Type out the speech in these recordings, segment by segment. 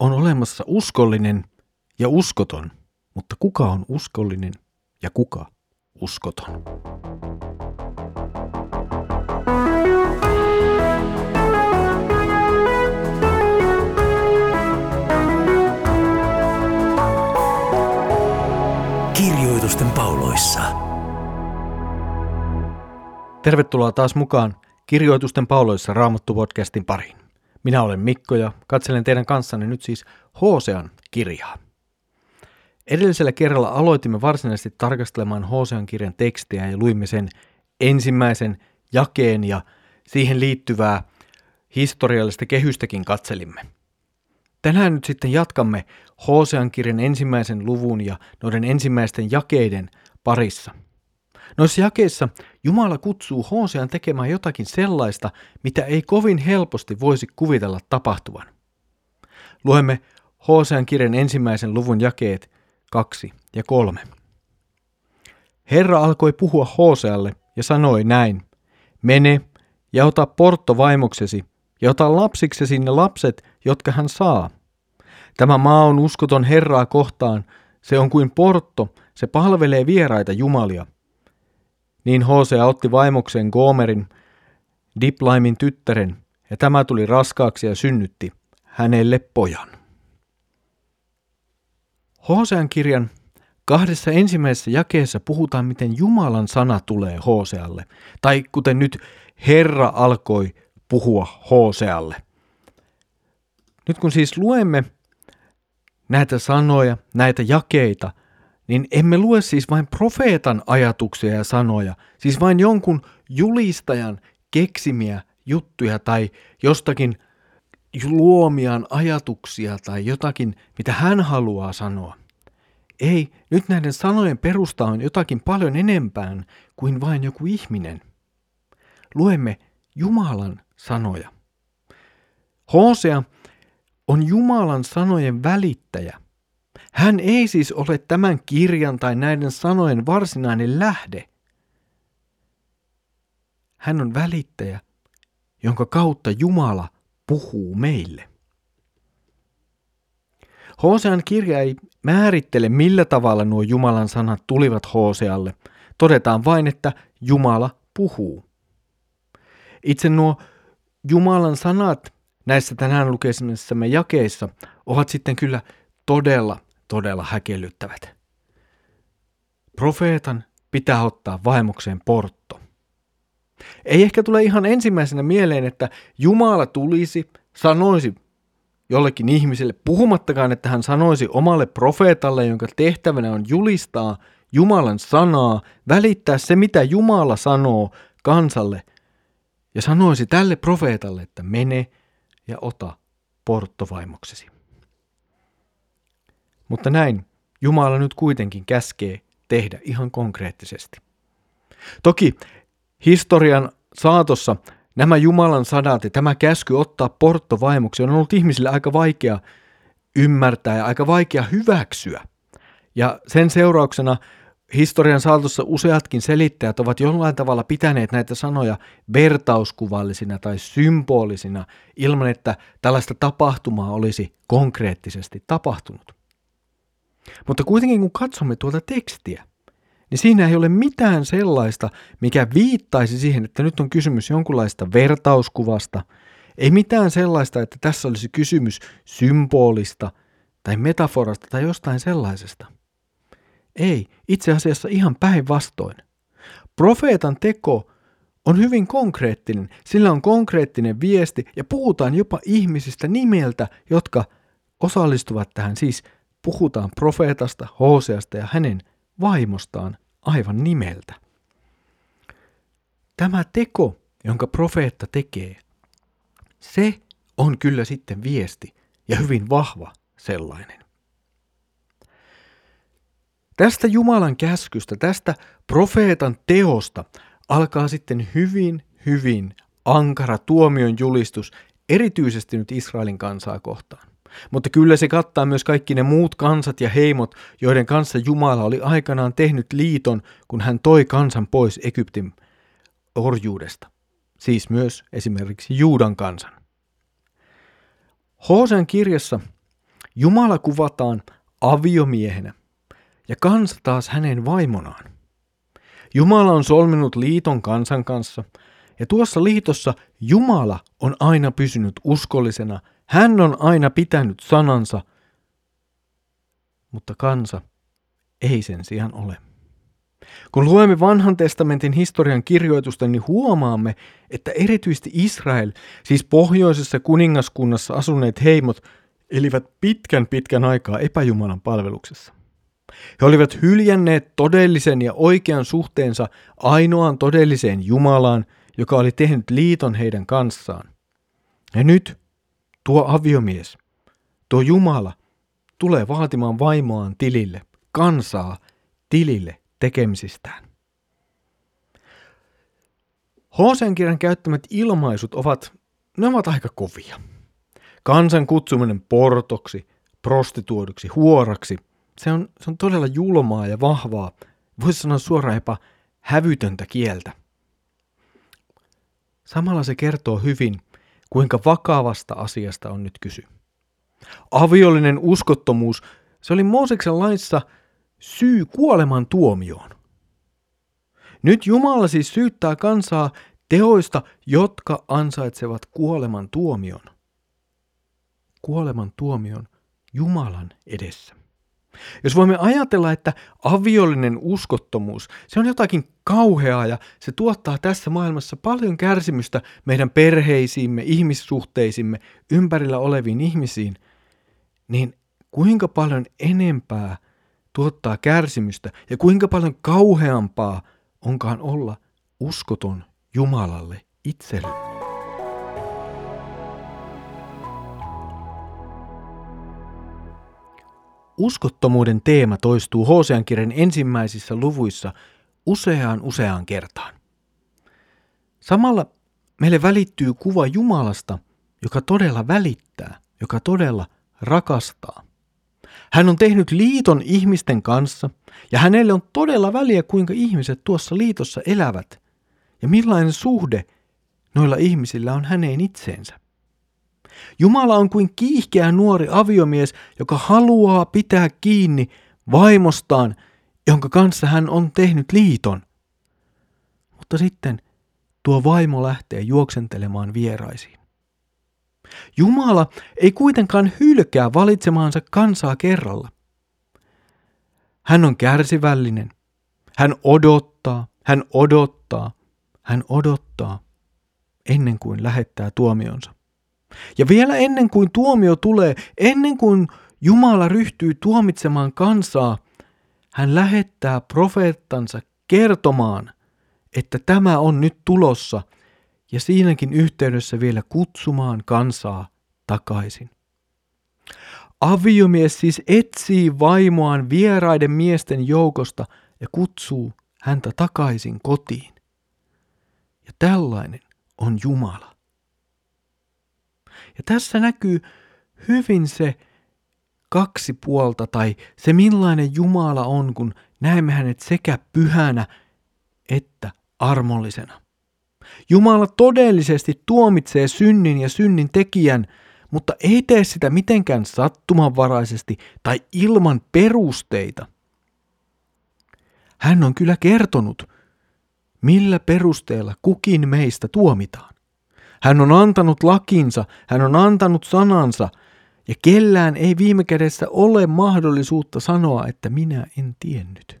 On olemassa uskollinen ja uskoton, mutta kuka on uskollinen ja kuka uskoton? Kirjoitusten pauloissa. Tervetuloa taas mukaan Kirjoitusten pauloissa Raamattu-podcastin pariin. Minä olen Mikko ja katselen teidän kanssanne nyt siis Hosean kirjaa. Edellisellä kerralla aloitimme varsinaisesti tarkastelemaan Hosean kirjan tekstiä ja luimme sen ensimmäisen jakeen ja siihen liittyvää historiallista kehystäkin katselimme. Tänään nyt sitten jatkamme Hosean kirjan ensimmäisen luvun ja noiden ensimmäisten jakeiden parissa – Noissa jakeissa Jumala kutsuu Hosean tekemään jotakin sellaista, mitä ei kovin helposti voisi kuvitella tapahtuvan. Luemme Hosean kirjan ensimmäisen luvun jakeet 2 ja 3. Herra alkoi puhua Hosealle ja sanoi näin, mene ja ota portto vaimoksesi ja ota lapsiksesi ne lapset, jotka hän saa. Tämä maa on uskoton Herraa kohtaan, se on kuin portto, se palvelee vieraita jumalia – niin Hosea otti vaimoksen Gomerin, Diplaimin tyttären, ja tämä tuli raskaaksi ja synnytti hänelle pojan. Hosean kirjan kahdessa ensimmäisessä jakeessa puhutaan, miten Jumalan sana tulee Hosealle, tai kuten nyt Herra alkoi puhua Hosealle. Nyt kun siis luemme näitä sanoja, näitä jakeita – niin emme lue siis vain profeetan ajatuksia ja sanoja, siis vain jonkun julistajan keksimiä juttuja tai jostakin luomiaan ajatuksia tai jotakin, mitä hän haluaa sanoa. Ei, nyt näiden sanojen perusta on jotakin paljon enempään kuin vain joku ihminen. Luemme Jumalan sanoja. Hosea on Jumalan sanojen välittäjä – hän ei siis ole tämän kirjan tai näiden sanojen varsinainen lähde. Hän on välittäjä, jonka kautta Jumala puhuu meille. Hosean kirja ei määrittele, millä tavalla nuo Jumalan sanat tulivat Hosealle. Todetaan vain, että Jumala puhuu. Itse nuo Jumalan sanat näissä tänään lukemissamme jakeissa ovat sitten kyllä todella todella häkellyttävät. Profeetan pitää ottaa vaimokseen portto. Ei ehkä tule ihan ensimmäisenä mieleen, että Jumala tulisi, sanoisi jollekin ihmiselle, puhumattakaan, että hän sanoisi omalle profeetalle, jonka tehtävänä on julistaa Jumalan sanaa, välittää se, mitä Jumala sanoo kansalle, ja sanoisi tälle profeetalle, että mene ja ota porttovaimoksesi. Mutta näin Jumala nyt kuitenkin käskee tehdä ihan konkreettisesti. Toki historian saatossa nämä Jumalan sadat ja tämä käsky ottaa portto vaimoksi on ollut ihmisille aika vaikea ymmärtää ja aika vaikea hyväksyä. Ja sen seurauksena historian saatossa useatkin selittäjät ovat jollain tavalla pitäneet näitä sanoja vertauskuvallisina tai symbolisina ilman, että tällaista tapahtumaa olisi konkreettisesti tapahtunut. Mutta kuitenkin kun katsomme tuota tekstiä, niin siinä ei ole mitään sellaista, mikä viittaisi siihen, että nyt on kysymys jonkunlaista vertauskuvasta, ei mitään sellaista, että tässä olisi kysymys symbolista tai metaforasta tai jostain sellaisesta. Ei, itse asiassa ihan päinvastoin. Profeetan teko on hyvin konkreettinen, sillä on konkreettinen viesti ja puhutaan jopa ihmisistä nimeltä, jotka osallistuvat tähän, siis puhutaan profeetasta, Hoseasta ja hänen vaimostaan aivan nimeltä. Tämä teko, jonka profeetta tekee, se on kyllä sitten viesti ja hyvin vahva sellainen. Tästä Jumalan käskystä, tästä profeetan teosta alkaa sitten hyvin, hyvin ankara tuomion julistus, erityisesti nyt Israelin kansaa kohtaan. Mutta kyllä se kattaa myös kaikki ne muut kansat ja heimot, joiden kanssa Jumala oli aikanaan tehnyt liiton, kun hän toi kansan pois Egyptin orjuudesta. Siis myös esimerkiksi Juudan kansan. Hosean kirjassa Jumala kuvataan aviomiehenä ja kansa taas hänen vaimonaan. Jumala on solminut liiton kansan kanssa ja tuossa liitossa Jumala on aina pysynyt uskollisena. Hän on aina pitänyt sanansa, mutta kansa ei sen sijaan ole. Kun luemme vanhan testamentin historian kirjoitusta, niin huomaamme, että erityisesti Israel, siis pohjoisessa kuningaskunnassa asuneet heimot, elivät pitkän pitkän aikaa epäjumalan palveluksessa. He olivat hyljänneet todellisen ja oikean suhteensa ainoaan todelliseen Jumalaan, joka oli tehnyt liiton heidän kanssaan. Ja nyt tuo aviomies, tuo Jumala, tulee vaatimaan vaimoaan tilille, kansaa tilille tekemisistään. Hoseen kirjan käyttämät ilmaisut ovat, ne ovat aika kovia. Kansan kutsuminen portoksi, prostituoduksi, huoraksi, se on, se on todella julmaa ja vahvaa, voisi sanoa suoraan jopa hävytöntä kieltä. Samalla se kertoo hyvin, kuinka vakavasta asiasta on nyt kysy. Aviollinen uskottomuus, se oli Mooseksen laissa syy kuoleman tuomioon. Nyt Jumala siis syyttää kansaa teoista, jotka ansaitsevat kuoleman tuomion. Kuoleman tuomion Jumalan edessä. Jos voimme ajatella, että aviollinen uskottomuus, se on jotakin kauheaa ja se tuottaa tässä maailmassa paljon kärsimystä meidän perheisiimme, ihmissuhteisimme, ympärillä oleviin ihmisiin, niin kuinka paljon enempää tuottaa kärsimystä ja kuinka paljon kauheampaa onkaan olla uskoton Jumalalle itselle. Uskottomuuden teema toistuu Hosean kirjan ensimmäisissä luvuissa useaan useaan kertaan. Samalla meille välittyy kuva Jumalasta, joka todella välittää, joka todella rakastaa. Hän on tehnyt liiton ihmisten kanssa ja hänelle on todella väliä, kuinka ihmiset tuossa liitossa elävät ja millainen suhde noilla ihmisillä on häneen itseensä. Jumala on kuin kiihkeä nuori aviomies, joka haluaa pitää kiinni vaimostaan, jonka kanssa hän on tehnyt liiton. Mutta sitten tuo vaimo lähtee juoksentelemaan vieraisiin. Jumala ei kuitenkaan hylkää valitsemaansa kansaa kerralla. Hän on kärsivällinen. Hän odottaa, hän odottaa, hän odottaa ennen kuin lähettää tuomionsa. Ja vielä ennen kuin tuomio tulee, ennen kuin Jumala ryhtyy tuomitsemaan kansaa, hän lähettää profeettansa kertomaan, että tämä on nyt tulossa ja siinäkin yhteydessä vielä kutsumaan kansaa takaisin. Aviomies siis etsii vaimoaan vieraiden miesten joukosta ja kutsuu häntä takaisin kotiin. Ja tällainen on Jumala. Ja tässä näkyy hyvin se kaksi puolta tai se millainen Jumala on, kun näemme hänet sekä pyhänä että armollisena. Jumala todellisesti tuomitsee synnin ja synnin tekijän, mutta ei tee sitä mitenkään sattumanvaraisesti tai ilman perusteita. Hän on kyllä kertonut, millä perusteella kukin meistä tuomitaan. Hän on antanut lakinsa, hän on antanut sanansa, ja kellään ei viime kädessä ole mahdollisuutta sanoa, että minä en tiennyt.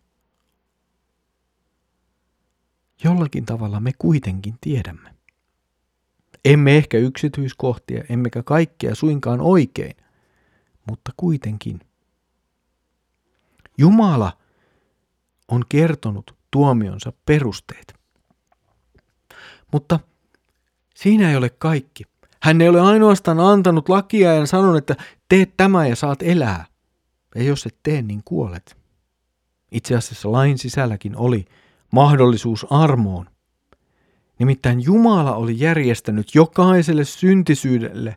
Jollakin tavalla me kuitenkin tiedämme. Emme ehkä yksityiskohtia, emmekä kaikkea suinkaan oikein, mutta kuitenkin. Jumala on kertonut tuomionsa perusteet. Mutta Siinä ei ole kaikki. Hän ei ole ainoastaan antanut lakia ja sanonut, että tee tämä ja saat elää. Ja jos et tee, niin kuolet. Itse asiassa lain sisälläkin oli mahdollisuus armoon. Nimittäin Jumala oli järjestänyt jokaiselle syntisyydelle,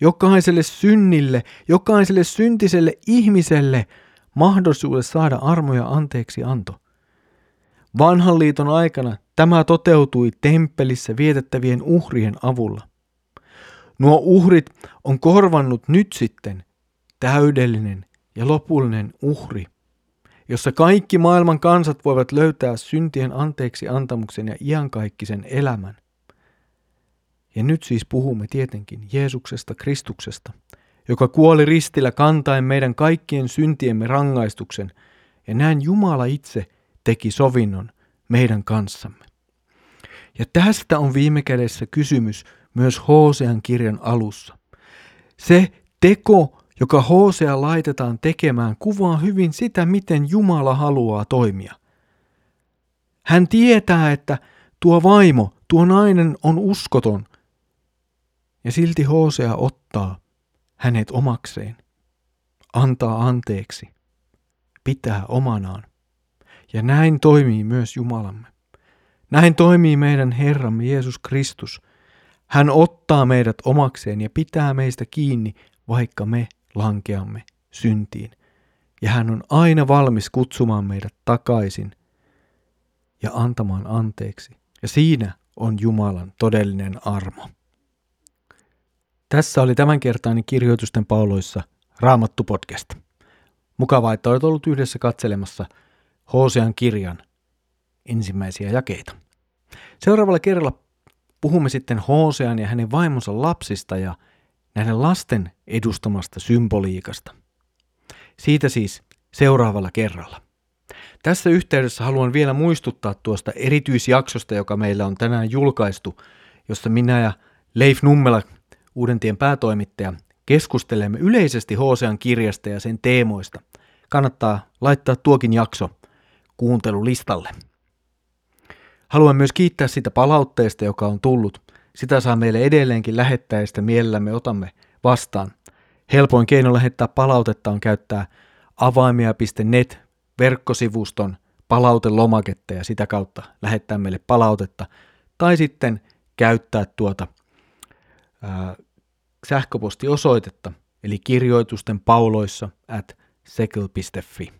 jokaiselle synnille, jokaiselle syntiselle ihmiselle mahdollisuuden saada armo ja anteeksi anto. Vanhan liiton aikana Tämä toteutui temppelissä vietettävien uhrien avulla. Nuo uhrit on korvannut nyt sitten täydellinen ja lopullinen uhri, jossa kaikki maailman kansat voivat löytää syntien anteeksi antamuksen ja iankaikkisen elämän. Ja nyt siis puhumme tietenkin Jeesuksesta Kristuksesta, joka kuoli ristillä kantaen meidän kaikkien syntiemme rangaistuksen, ja näin Jumala itse teki sovinnon meidän kanssamme. Ja tästä on viime kädessä kysymys myös Hosean kirjan alussa. Se teko, joka Hosea laitetaan tekemään, kuvaa hyvin sitä, miten Jumala haluaa toimia. Hän tietää, että tuo vaimo, tuo nainen on uskoton, ja silti Hosea ottaa hänet omakseen, antaa anteeksi, pitää omanaan. Ja näin toimii myös Jumalamme. Näin toimii meidän Herramme Jeesus Kristus. Hän ottaa meidät omakseen ja pitää meistä kiinni, vaikka me lankeamme syntiin. Ja hän on aina valmis kutsumaan meidät takaisin ja antamaan anteeksi. Ja siinä on Jumalan todellinen armo. Tässä oli tämänkertainen kirjoitusten pauloissa Raamattu podcast. Mukavaa, että olet ollut yhdessä katselemassa Hosean kirjan ensimmäisiä jakeita. Seuraavalla kerralla puhumme sitten Hosean ja hänen vaimonsa lapsista ja näiden lasten edustamasta symboliikasta. Siitä siis seuraavalla kerralla. Tässä yhteydessä haluan vielä muistuttaa tuosta erityisjaksosta, joka meillä on tänään julkaistu, jossa minä ja Leif Nummela, Uudentien päätoimittaja, keskustelemme yleisesti Hosean kirjasta ja sen teemoista. Kannattaa laittaa tuokin jakso kuuntelulistalle. Haluan myös kiittää sitä palautteesta, joka on tullut. Sitä saa meille edelleenkin lähettää ja sitä mielellämme otamme vastaan. Helpoin keino lähettää palautetta on käyttää avaimia.net verkkosivuston palautelomaketta ja sitä kautta lähettää meille palautetta. Tai sitten käyttää tuota ää, sähköpostiosoitetta, eli kirjoitusten pauloissa at sekel.fi.